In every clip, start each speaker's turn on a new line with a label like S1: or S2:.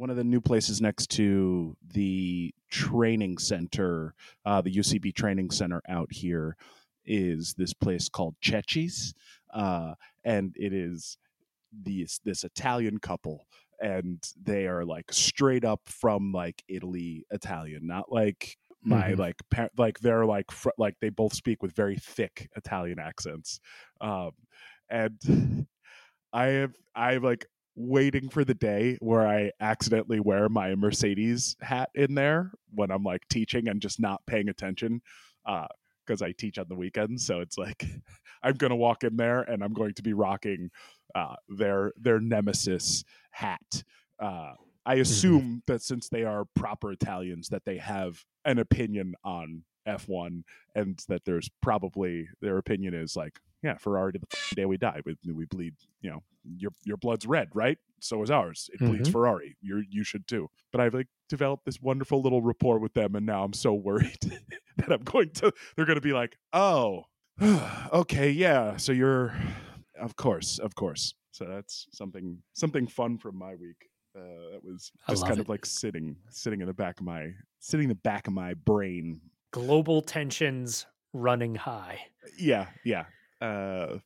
S1: one of the new places next to the training center, uh, the UCB training center out here, is this place called Cecchi's, uh, and it is these this Italian couple, and they are like straight up from like Italy Italian, not like my
S2: Mhm.
S1: like par- like they're like fr- like they both speak with very thick Italian accents, um, and I have I'm like waiting for the day where I accidentally wear my Mercedes hat in there when I'm like teaching and just not paying attention. Uh, because I teach on the weekends, so it's like I'm gonna walk in there and I'm going to be rocking uh, their their nemesis hat. Uh, I assume that since they are proper Italians, that they have an opinion on F1, and that there's probably their opinion is like, yeah, Ferrari to the day we die, we, we bleed. You know, your your blood's red, right? So is ours. It bleeds
S2: Mhm.
S1: Ferrari. You you should too. But I've like developed this wonderful little rapport with them, and now I'm so worried that I'm going to. They're going to be like, oh, okay, yeah. So you're, of course, of course. So that's something something fun from my week. Uh, that was just kind
S2: it.
S1: of like sitting sitting in the back of my sitting in the back of my brain.
S2: Global tensions running high.
S1: Yeah, yeah. Uh,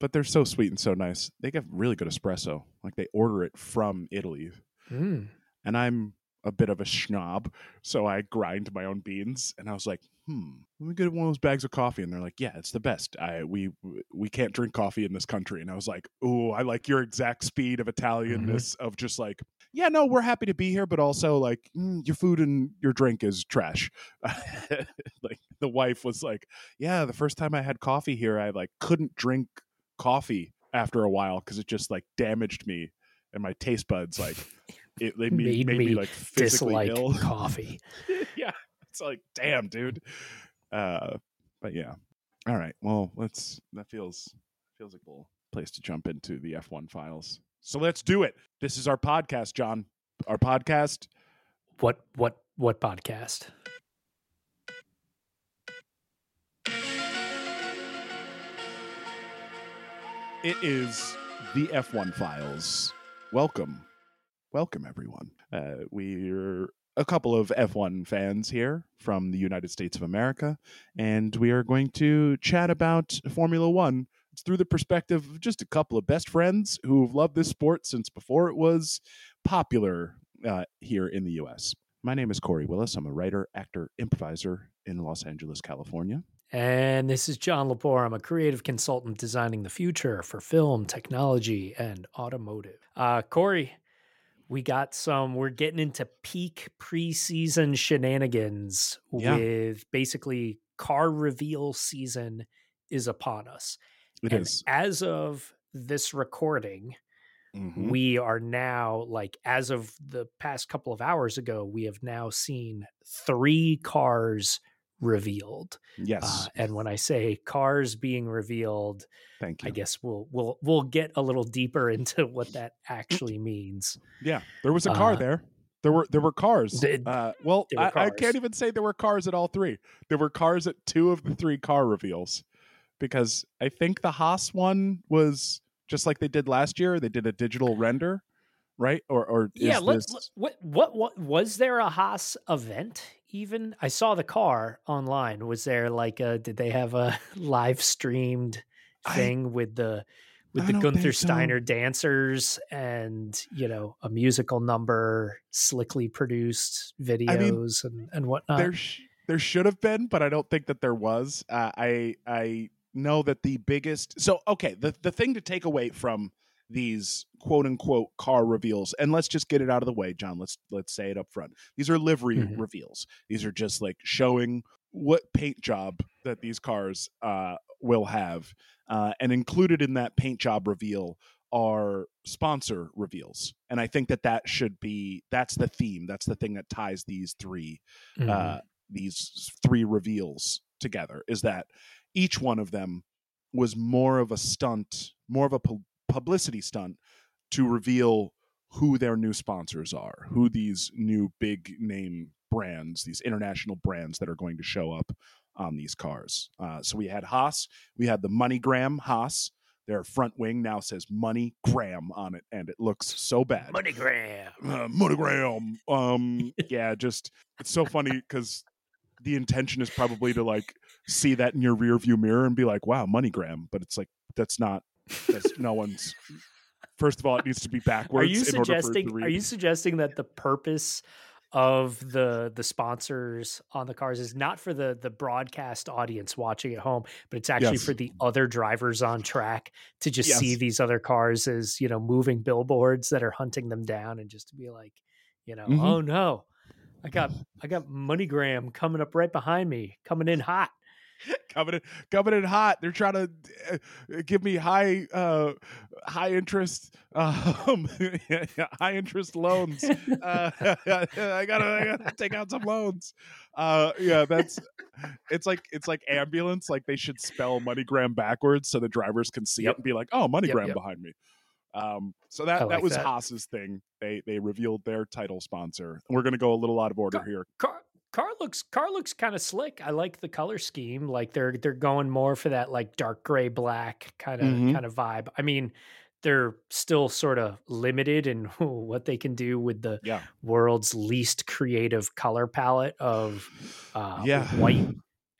S1: but they're so sweet and so nice. They get really good espresso. Like they order it from Italy,
S2: Mm.
S1: and I'm a bit of a schnob, so I grind my own beans. And I was like, hmm, let me get one of those bags of coffee. And they're like, yeah, it's the best. I we we can't drink coffee in this country. And I was like, oh, I like your exact speed of Italianness of just like, yeah, no, we're happy to be here, but also like mm, your food and your drink is trash. like the wife was like, yeah, the first time I had coffee here, I like couldn't drink coffee after a while because it just like damaged me and my taste buds like it made,
S2: Made
S1: made me,
S2: me
S1: like physically
S2: Dislike
S1: ill.
S2: coffee.
S1: yeah, it's like damn, dude. Uh, but yeah, all right. Well, let's. That feels feels like a place to jump into the F one files. So let's do it. This is our podcast, John. Our podcast.
S2: What what what podcast?
S1: It is the F1 Files. Welcome. Welcome, everyone. Uh, we're a couple of F1 fans here from the United States of America, and we are going to chat about Formula One. Through the perspective of just a couple of best friends who've loved this sport since before it was popular uh, here in the U.S. My name is Corey Willis. I'm a writer, actor, improviser in Los Angeles, California.
S2: And this is John Lepore. I'm a creative consultant designing the future for film, technology, and automotive. Uh, Corey, we got some, we're getting into peak preseason shenanigans
S1: Yeah.
S2: with basically car reveal season is upon us.
S1: It
S2: and
S1: is.
S2: as of this recording,
S1: Mhm.
S2: we are now like as of the past couple of hours ago, we have now seen three cars revealed.
S1: Yes.
S2: Uh, and when I say cars being revealed,
S1: Thank you.
S2: I guess we'll we'll we'll get a little deeper into what that actually means.
S1: Yeah, there was a car
S2: Uh,
S1: there. There were there were cars. Uh, well,
S2: were
S1: I, I can't even say there were cars at all three. There were cars at two of the three car reveals, because I think the Haas one was just like they did last year. They did a digital render, right? Or or
S2: yeah, let's
S1: this-
S2: let- what, what what was there a Haas event even? I saw the car online. Was there like a did they have a live streamed
S1: I-
S2: thing with the with
S1: I
S2: the Gunther
S1: think so.
S2: Steiner dancers and you know a musical number, slickly produced videos and and whatnot?
S1: there sh- there should have been, but I don't think that there was. Uh, I I know that the biggest. So okay, the the thing to take away from these quote unquote car reveals, and let's just get it out of the way, John. Let's let's say it up front. These are livery
S2: Mhm.
S1: reveals. These are just like showing what paint job that these cars uh, will have, uh, and included in that paint job reveal are sponsor reveals and i think that that should be that's the theme that's the thing that ties these three
S2: Mhm.
S1: uh, these three reveals together is that each one of them was more of a stunt, more of a pu- publicity stunt to reveal who their new sponsors are, who these new big name brands, these international brands that are going to show up on these cars. Uh, so we had Haas, we had the MoneyGram Haas, their front wing now says Money Graham on it, and it looks so bad.
S2: MoneyGram.
S1: Uh, MoneyGram. Um, yeah, just it's so funny because the intention is probably to like see that in your rear view mirror and be like, "Wow, MoneyGram," but it's like that's not. That's no one's. First of all, it needs to be backwards.
S2: Are you
S1: in order for
S2: suggesting? Are you suggesting that the purpose of the the sponsors on the cars is not for the the broadcast audience watching at home, but it's actually
S1: Yes.
S2: for the other drivers on track to just see these other cars as you know moving billboards that are hunting them down, and just to be like, you know,
S1: Mhm.
S2: oh no, I got I got MoneyGram coming up right behind me, coming in hot.
S1: coming in coming in hot. They're trying to uh, give me high uh high interest um high interest loans. Uh, I gotta I gotta take out some loans. Uh yeah, that's it's like it's like ambulance. Like they should spell MoneyGram backwards so the drivers can see
S2: Yep.
S1: it and be like, oh MoneyGram
S2: yep.
S1: behind me. Um so that
S2: like
S1: that was
S2: that.
S1: Haas's thing. They they revealed their title sponsor. We're gonna go a little out of order
S2: Go-
S1: here.
S2: car car looks car looks kind of slick. I like the color scheme. Like they're they're going more for that like dark gray black kind of
S1: Mhm.
S2: kind of vibe. I mean, they're still sort of limited in what they can do with the
S1: Yeah.
S2: world's least creative color palette of uh,
S1: Yeah.
S2: white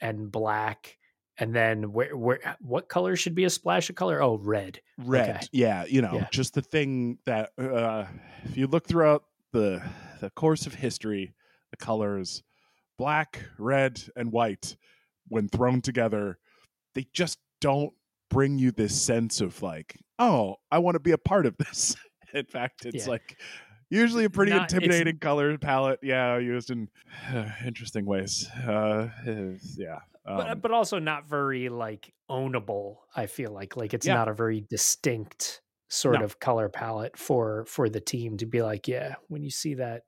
S2: and black. And then where where what color should be a splash of color? Oh, red.
S1: red
S2: Okay.
S1: yeah you know
S2: Yeah.
S1: just the thing that uh if you look throughout the the course of history the colors black red and white when thrown together they just don't bring you this sense of like oh i want to be a part of this in fact it's
S2: Yeah.
S1: like usually a pretty
S2: Not-
S1: intimidating color palette yeah used in interesting ways uh yeah
S2: but
S1: um,
S2: but also not very like ownable i feel like like it's
S1: Yeah.
S2: not a very distinct sort
S1: No.
S2: of color palette for for the team to be like yeah when you see that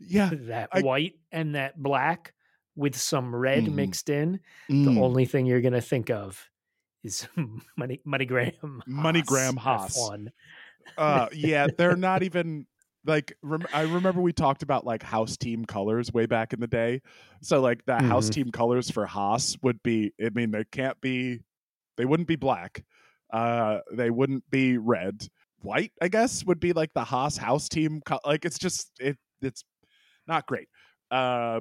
S1: yeah
S2: that
S1: I-
S2: white and that black with some red
S1: Mhm.
S2: mixed in
S1: mm,
S2: the only thing you're gonna think of is money moneygram
S1: MoneyGram Haas.
S2: F1.
S1: uh yeah they're not even like rem- i remember we talked about like house team colors way back in the day so like the house
S2: Mhm.
S1: team colors for haas would be i mean they can't be they wouldn't be black uh they wouldn't be red white i guess would be like the haas house team co- like it's just it it's not great uh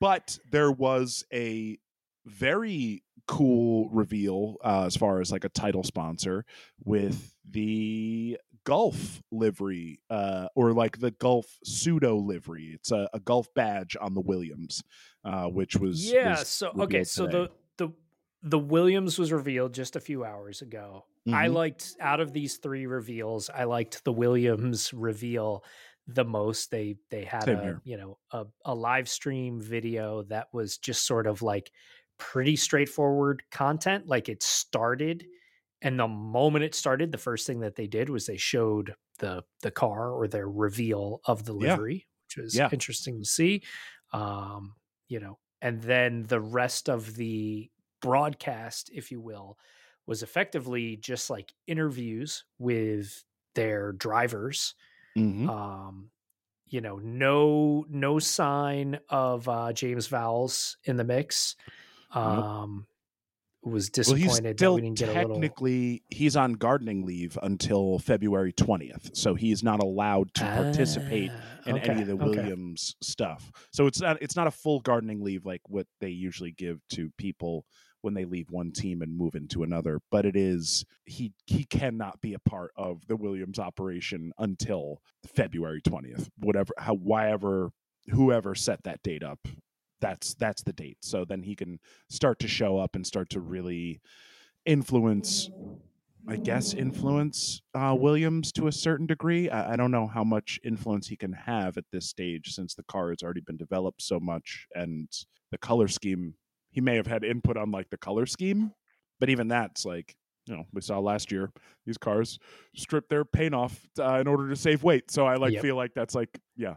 S1: but there was a very cool reveal uh, as far as like a title sponsor with the Gulf livery, uh, or like the Gulf pseudo livery. It's a, a Gulf badge on the Williams, uh, which was
S2: yeah
S1: was
S2: so okay so
S1: today.
S2: the the the williams was revealed just a few hours ago i
S1: Mhm.
S2: liked out of these three reveals i liked the williams reveal the most they they had
S1: Same
S2: a
S1: here.
S2: you know a, a live stream video that was just sort of like pretty straightforward content like it started and the moment it started the first thing that they did was they showed the the car or their reveal of the
S1: Yeah.
S2: livery which was
S1: Yeah.
S2: interesting to see um you know and then the rest of the broadcast if you will was effectively just like interviews with their drivers
S1: Mhm.
S2: um you know no no sign of uh James Vowles in the mix
S1: Nope.
S2: um was
S1: well, he's
S2: disappointed that
S1: still
S2: we didn't get a little
S1: technically he's on gardening leave until February twentieth, so he's not allowed to participate
S2: Ah,
S1: in any of the
S2: okay.
S1: Williams stuff. So it's not it's not a full gardening leave like what they usually give to people when they leave one team and move into another. But it is he he cannot be a part of the Williams operation until February twentieth. Whatever how whoever set that date up, that's that's the date. So then he can start to show up and start to really influence I guess influence uh, Williams to a certain degree. I, I don't know how much influence he can have at this stage since the car has already been developed so much and the color scheme. He may have had input on like the color scheme, but even that's like you know we saw last year these cars strip their paint off uh, in order to save weight. So I like
S2: Yep.
S1: feel like that's like yeah,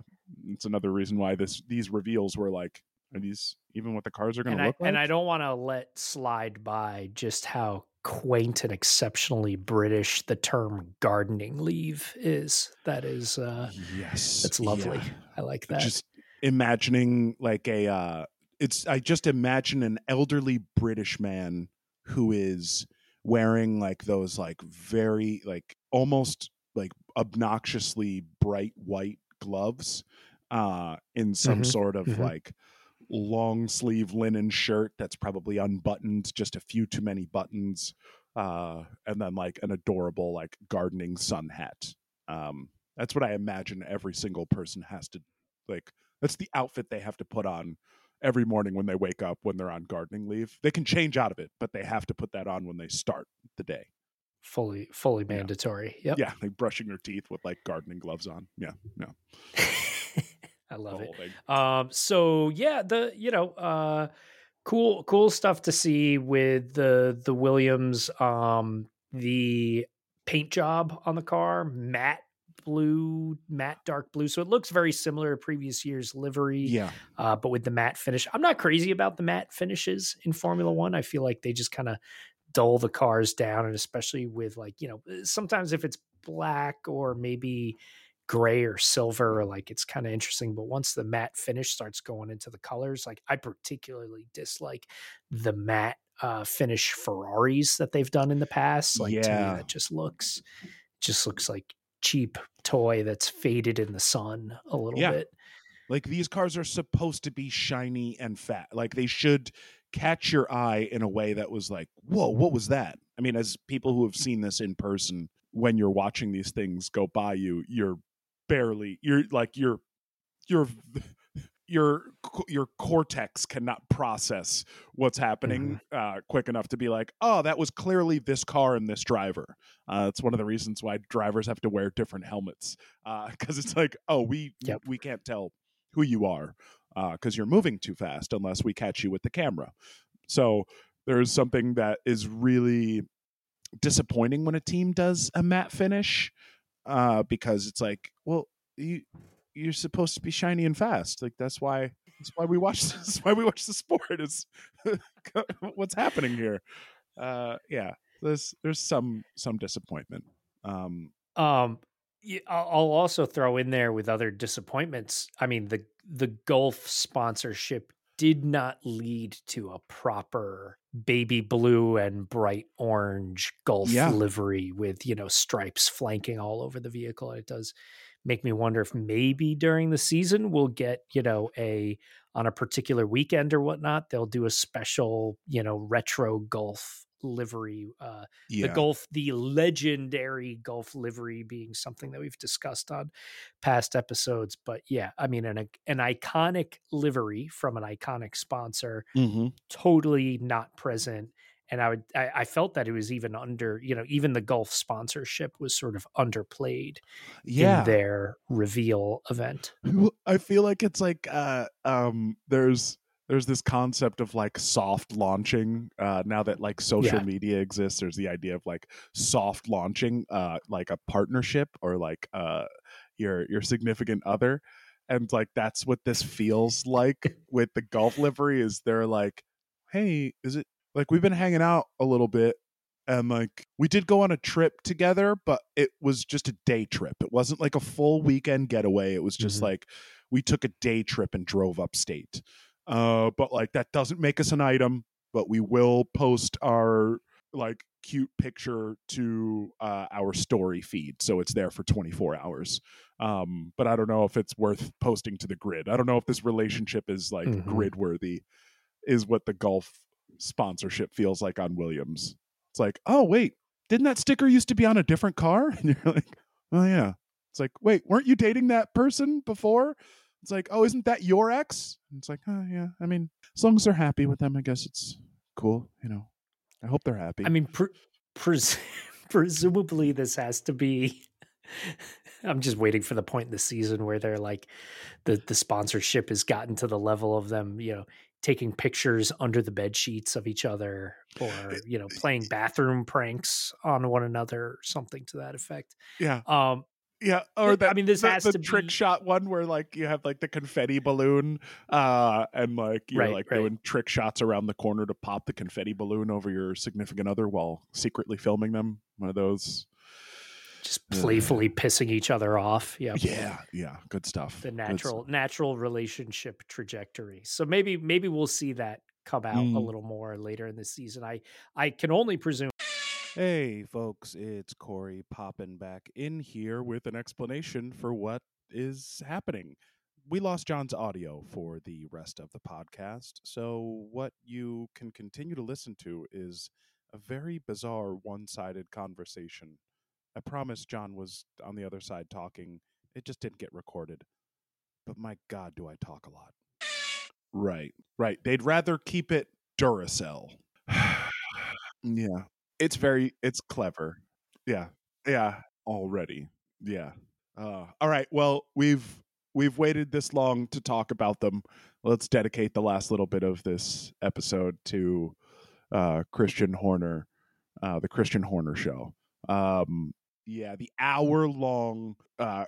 S1: it's another reason why this these reveals were like are these even what the cars are going to
S2: I,
S1: look like?
S2: and I don't want to let slide by just how quaint and exceptionally British the term gardening leave is. That is, uh,
S1: yes,
S2: that's lovely.
S1: yeah.
S2: I like that.
S1: just imagining like a uh it's i just imagine an elderly british man who is wearing like those like very like almost like obnoxiously bright white gloves uh in some
S2: Mhm,
S1: sort of
S2: mhm.
S1: like long sleeve linen shirt that's probably unbuttoned just a few too many buttons uh and then like an adorable like gardening sun hat um that's what i imagine every single person has to like that's the outfit they have to put on every morning when they wake up when they're on gardening leave they can change out of it but they have to put that on when they start the day
S2: fully fully
S1: Yeah.
S2: mandatory. Yep.
S1: yeah like brushing your teeth with like gardening gloves on yeah yeah
S2: I love it. Um, so yeah, the you know, uh, cool, cool stuff to see with the the Williams, um, the paint job on the car, matte blue, matte dark blue. So it looks very similar to previous year's livery,
S1: yeah
S2: uh, but with the matte finish. I'm not crazy about the matte finishes in Formula One. I feel like they just kind of dull the cars down, and especially with like you know, sometimes if it's black or maybe gray or silver like it's kind of interesting but once the matte finish starts going into the colors like i particularly dislike the matte uh finish ferraris that they've done in the past like to me
S1: Yeah.
S2: that just looks just looks like cheap toy that's faded in the sun a little
S1: Yeah.
S2: bit
S1: Like these cars are supposed to be shiny and fat. Like they should catch your eye in a way that was like, whoa, what was that? I mean, as people who have mm. seen this in person, when you're watching these things go by you, you're barely you're like you're you're your your cortex cannot process what's happening uh, quick enough to be like, oh, that was clearly this car and this driver. Uh, it's one of the reasons why drivers have to wear different helmets because it's like, oh, we
S2: Yep.
S1: we can't tell who you are because you're moving too fast unless we catch you with the camera. So there's something that is really disappointing when a team does a matte finish uh, because it's like, well, you you're supposed to be shiny and fast. Like that's why that's why we watch that's why we watch the sport is what's happening here. Uh, yeah, there's there's some some disappointment. Um,
S2: Um, I'll also throw in there with other disappointments. I mean, the the Gulf sponsorship did not lead to a proper baby blue and bright orange Gulf
S1: Yeah.
S2: livery with you know stripes flanking all over the vehicle. It does make me wonder if maybe during the season we'll get you know a on a particular weekend or whatnot they'll do a special you know retro Gulf livery uh
S1: yeah,
S2: the Gulf the legendary Gulf livery being something that we've discussed on past episodes but yeah i mean an an iconic livery from an iconic sponsor
S1: Mhm.
S2: totally not present and i would I, I felt that it was even under you know even the Gulf sponsorship was sort of underplayed
S1: yeah.
S2: in their reveal event
S1: I feel like it's like uh um there's there's this concept of like soft launching uh now that like social
S2: Yeah.
S1: media exists there's the idea of like soft launching uh like a partnership or like uh your your significant other and like that's what this feels like with the Gulf livery is they're like hey is it like we've been hanging out a little bit and like we did go on a trip together but it was just a day trip. It wasn't like a full weekend getaway. It was just
S2: Mhm.
S1: like we took a day trip and drove upstate. Uh but like that doesn't make us an item but we will post our like cute picture to uh, our story feed so it's there for 24 hours. Um but i don't know if it's worth posting to the grid. I don't know if this relationship is like
S2: Mhm.
S1: grid worthy is what the Gulf sponsorship feels like on williams. It's like oh wait didn't that sticker used to be on a different car? And you're like oh yeah. It's like wait weren't you dating that person before? It's like oh isn't that your ex? And it's like oh yeah i mean as long as they're happy with them i guess it's cool you know. I hope they're happy.
S2: I mean, pre- pres- presumably this has to be. I'm just waiting for the point in the season where they're like, the the sponsorship has gotten to the level of them, you know, taking pictures under the bed sheets of each other, or you know, playing bathroom pranks on one another, or something to that effect.
S1: yeah
S2: Um,
S1: yeah or that, I
S2: mean, this
S1: the,
S2: has
S1: the
S2: to
S1: trick
S2: be-
S1: shot one where like you have like the confetti balloon uh and like you're
S2: Right,
S1: like
S2: right.
S1: doing trick shots around the corner to pop the confetti balloon over your significant other while secretly filming them one of those
S2: just
S1: Yeah.
S2: playfully pissing each other off. Yeah,
S1: yeah yeah good stuff
S2: the natural natural relationship trajectory. So maybe maybe we'll see that come out a
S1: Mm.
S2: little more later in the season. I I can only presume
S1: Hey, folks, it's Corey popping back in here with an explanation for what is happening. We lost John's audio for the rest of the podcast, so what you can continue to listen to is a very bizarre one sided conversation. I promise John was on the other side talking, it just didn't get recorded. But my God, do I talk a lot. Right, right. They'd rather keep it Duracell. yeah. It's very it's clever. Yeah. Yeah. Already. Yeah. Uh, all right. Well we've we've waited this long to talk about them. Let's dedicate the last little bit of this episode to uh, christian horner uh, the christian horner show. Um, yeah the hour long uh,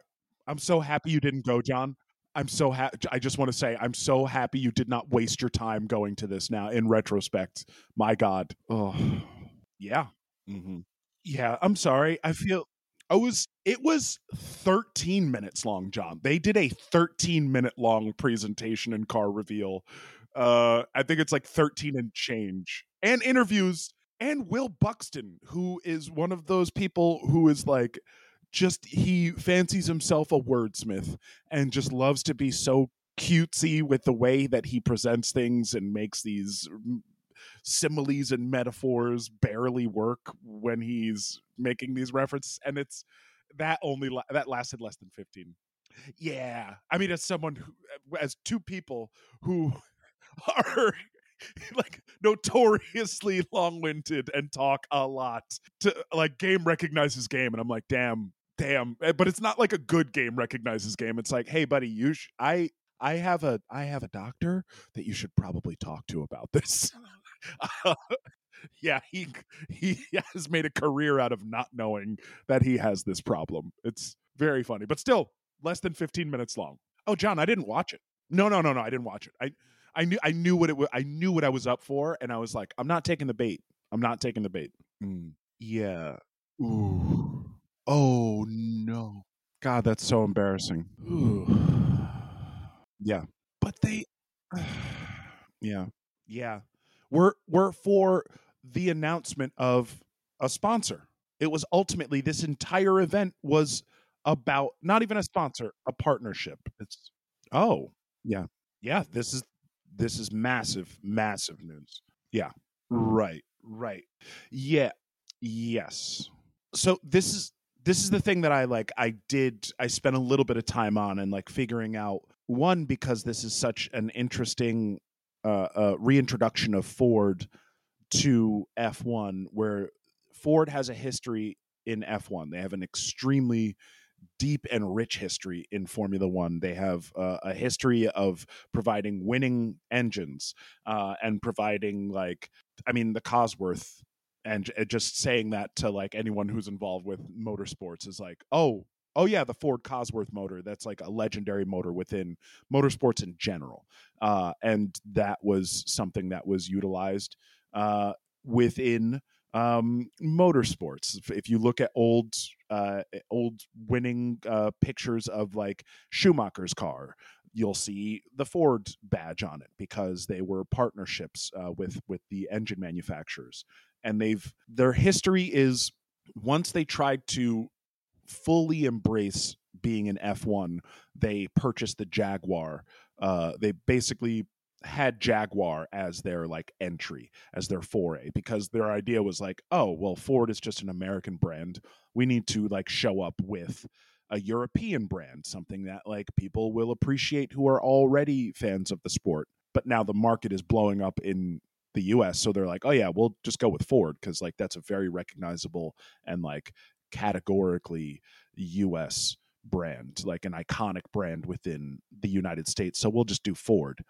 S1: i'm so happy you didn't go john i'm so happy i just want to say i'm so happy you did not waste your time going to this now in retrospect my god oh yeah. Mm-hmm. Yeah. I'm sorry. I feel I was it was 13 minutes long, John. They did a 13 minute long presentation and car reveal. Uh I think it's like 13 and change. And interviews and Will Buxton, who is one of those people who is like just he fancies himself a wordsmith and just loves to be so cutesy with the way that he presents things and makes these similes and metaphors barely work when he's making these references and it's that only la- that lasted less than 15 yeah i mean as someone who as two people who are like notoriously long-winded and talk a lot to like game recognizes game and i'm like damn damn eh, but it's not like a good game recognizes game it's like hey buddy you sh- i i have a i have a doctor that you should probably talk to about this uh, yeah, he he has made a career out of not knowing that he has this problem. It's very funny, but still less than 15 minutes long. Oh, John, I didn't watch it. No, no, no, no, I didn't watch it. I I knew I knew what it was. I knew what I was up for, and I was like, I'm not taking the bait. I'm not taking the bait. Mm, yeah. Ooh. Oh no. God, that's so embarrassing. Ooh. Yeah. But they. yeah. Yeah were were for the announcement of a sponsor. It was ultimately this entire event was about not even a sponsor, a partnership. It's oh yeah yeah this is this is massive massive news. Yeah right right yeah yes. So this is this is the thing that I like. I did. I spent a little bit of time on and like figuring out one because this is such an interesting uh, uh, reintroduction of Ford to F1, where Ford has a history in F1. They have an extremely deep and rich history in Formula One. They have uh, a history of providing winning engines uh, and providing, like, I mean, the Cosworth. And just saying that to like anyone who's involved with motorsports is like, oh, oh yeah, the Ford Cosworth motor. That's like a legendary motor within motorsports in general, uh, and that was something that was utilized uh, within um, motorsports. If you look at old uh, old winning uh, pictures of like Schumacher's car, you'll see the Ford badge on it because they were partnerships uh, with with the engine manufacturers, and they've their history is once they tried to fully embrace being an F1, they purchased the Jaguar. Uh, they basically had Jaguar as their like entry, as their foray, because their idea was like, oh, well, Ford is just an American brand. We need to like show up with a European brand, something that like people will appreciate who are already fans of the sport. But now the market is blowing up in the US. So they're like, oh yeah, we'll just go with Ford because like that's a very recognizable and like categorically US brand, like an iconic brand within the United States. So we'll just do Ford.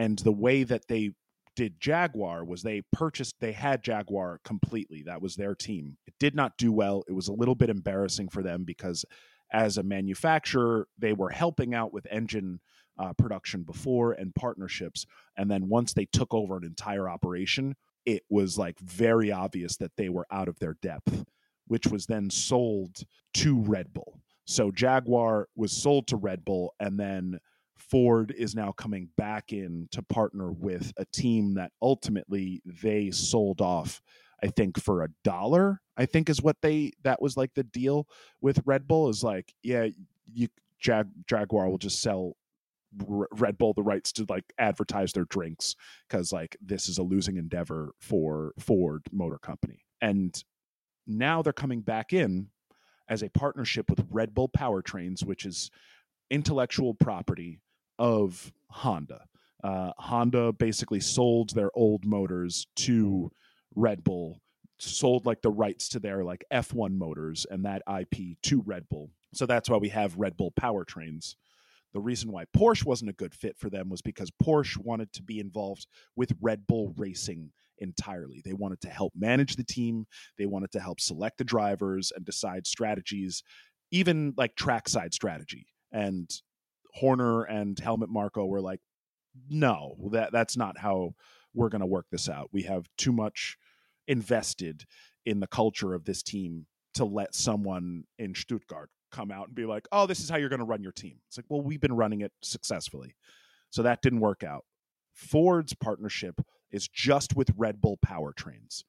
S1: And the way that they did Jaguar was they purchased, they had Jaguar completely. That was their team. It did not do well. It was a little bit embarrassing for them because as a manufacturer, they were helping out with engine uh, production before and partnerships. And then once they took over an entire operation, it was like very obvious that they were out of their depth which was then sold to Red Bull. So Jaguar was sold to Red Bull, and then Ford is now coming back in to partner with a team that ultimately they sold off. I think for a dollar, I think is what they that was like the deal with Red Bull is like, yeah, you Jag, Jaguar will just sell R- Red Bull the rights to like advertise their drinks because like this is a losing endeavor for Ford Motor Company. And now they're coming back in as a partnership with Red Bull Powertrains, which is intellectual property of Honda. Uh, Honda basically sold their old motors to Red Bull, sold like the rights to their like F1 motors and that IP to Red Bull. So that's why we have Red Bull powertrains. The reason why Porsche wasn't a good fit for them was because Porsche wanted to be involved with Red Bull racing entirely. They wanted to help manage the team, they wanted to help select the drivers and decide strategies, even like trackside strategy. And Horner and Helmut Marko were like, no, that that's not how we're going to work this out. We have too much invested in the culture of this team to let someone in Stuttgart come out and be like, "Oh, this is how you're going to run your team." It's like, "Well, we've been running it successfully." So that didn't work out. Ford's partnership is just with Red Bull powertrains.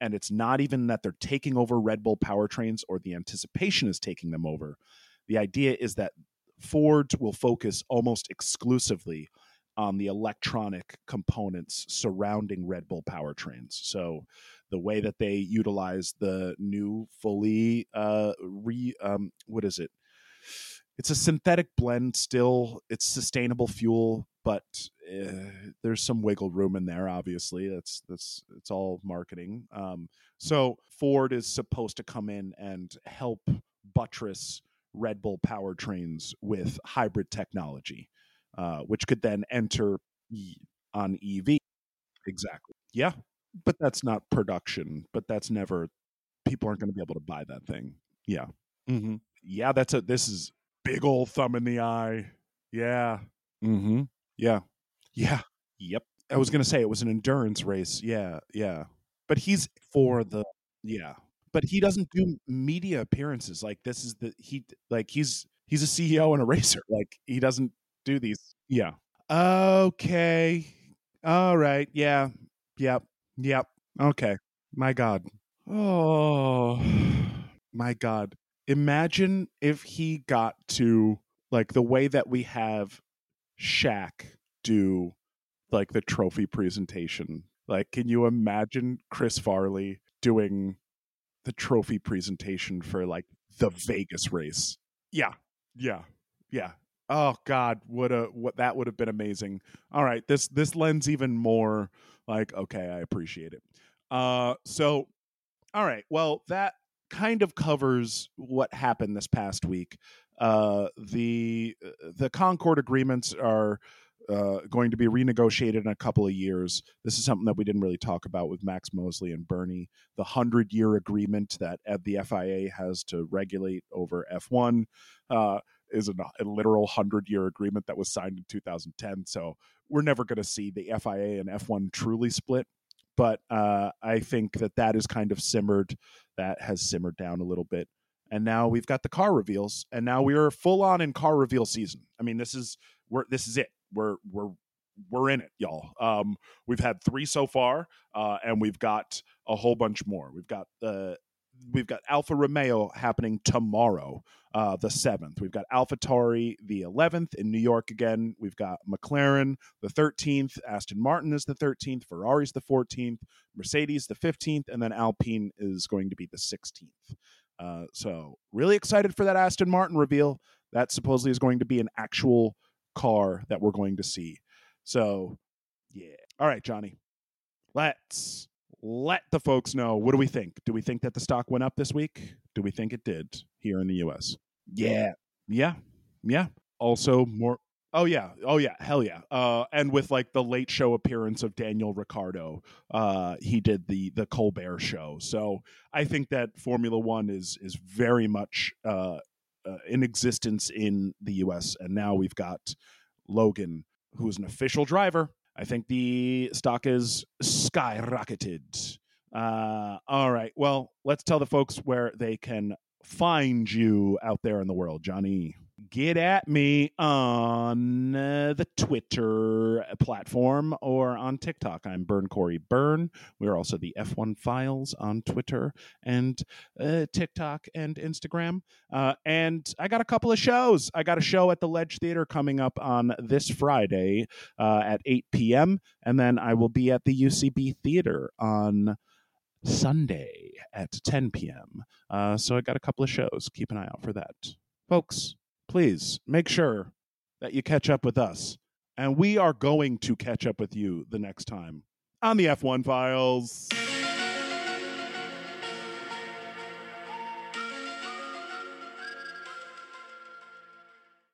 S1: And it's not even that they're taking over Red Bull powertrains or the anticipation is taking them over. The idea is that Ford will focus almost exclusively on the electronic components surrounding Red Bull powertrains. So the way that they utilize the new fully uh re um what is it? It's a synthetic blend still. It's sustainable fuel, but uh, there's some wiggle room in there obviously. That's that's it's all marketing. Um so Ford is supposed to come in and help buttress Red Bull powertrains with hybrid technology uh, which could then enter on EV. Exactly. Yeah. But that's not production, but that's never, people aren't going to be able to buy that thing. Yeah. Mm-hmm. Yeah. That's a, this is big old thumb in the eye. Yeah. Mm-hmm. Yeah. Yeah. Yep. I was going to say it was an endurance race. Yeah. Yeah. But he's for the, yeah. But he doesn't do media appearances. Like this is the, he, like he's, he's a CEO and a racer. Like he doesn't do these. Yeah. Okay. All right. Yeah. Yep. Yep. Okay. My God. Oh, my God. Imagine if he got to like the way that we have Shaq do like the trophy presentation. Like, can you imagine Chris Farley doing the trophy presentation for like the Vegas race? Yeah. Yeah. Yeah oh god what a what that would have been amazing all right this this lends even more like okay i appreciate it uh so all right well that kind of covers what happened this past week uh the the Concorde agreements are uh, going to be renegotiated in a couple of years. This is something that we didn't really talk about with Max Mosley and Bernie. The 100 year agreement that the FIA has to regulate over F1. Uh, is a, a literal 100 year agreement that was signed in 2010. So we're never going to see the FIA and F1 truly split. But uh, I think that that is kind of simmered. That has simmered down a little bit. And now we've got the car reveals, and now we are full on in car reveal season. I mean, this is we're this is it. We're we're we're in it, y'all. Um, we've had three so far, uh, and we've got a whole bunch more. We've got the we've got Alfa Romeo happening tomorrow, uh, the seventh. We've got AlphaTauri the eleventh in New York again. We've got McLaren the thirteenth. Aston Martin is the thirteenth. Ferrari's the fourteenth. Mercedes the fifteenth, and then Alpine is going to be the sixteenth. Uh, so really excited for that Aston Martin reveal. That supposedly is going to be an actual car that we're going to see. So yeah. All right, Johnny. Let's let the folks know what do we think? Do we think that the stock went up this week? Do we think it did here in the US? Yeah. Yeah. Yeah. Also more Oh yeah. Oh yeah. Hell yeah. Uh and with like the late show appearance of Daniel Ricciardo, uh he did the the Colbert show. So I think that Formula 1 is is very much uh, uh in existence in the US and now we've got Logan who's an official driver I think the stock is skyrocketed. Uh, all right. Well, let's tell the folks where they can find you out there in the world, Johnny. Get at me on uh, the Twitter platform or on TikTok. I'm Burn Corey Burn. We're also the F1 Files on Twitter and uh, TikTok and Instagram. Uh, and I got a couple of shows. I got a show at the Ledge Theater coming up on this Friday uh, at 8 p.m. And then I will be at the UCB Theater on Sunday at 10 p.m. Uh, so I got a couple of shows. Keep an eye out for that. Folks, please make sure that you catch up with us. And we are going to catch up with you the next time on the F1 Files.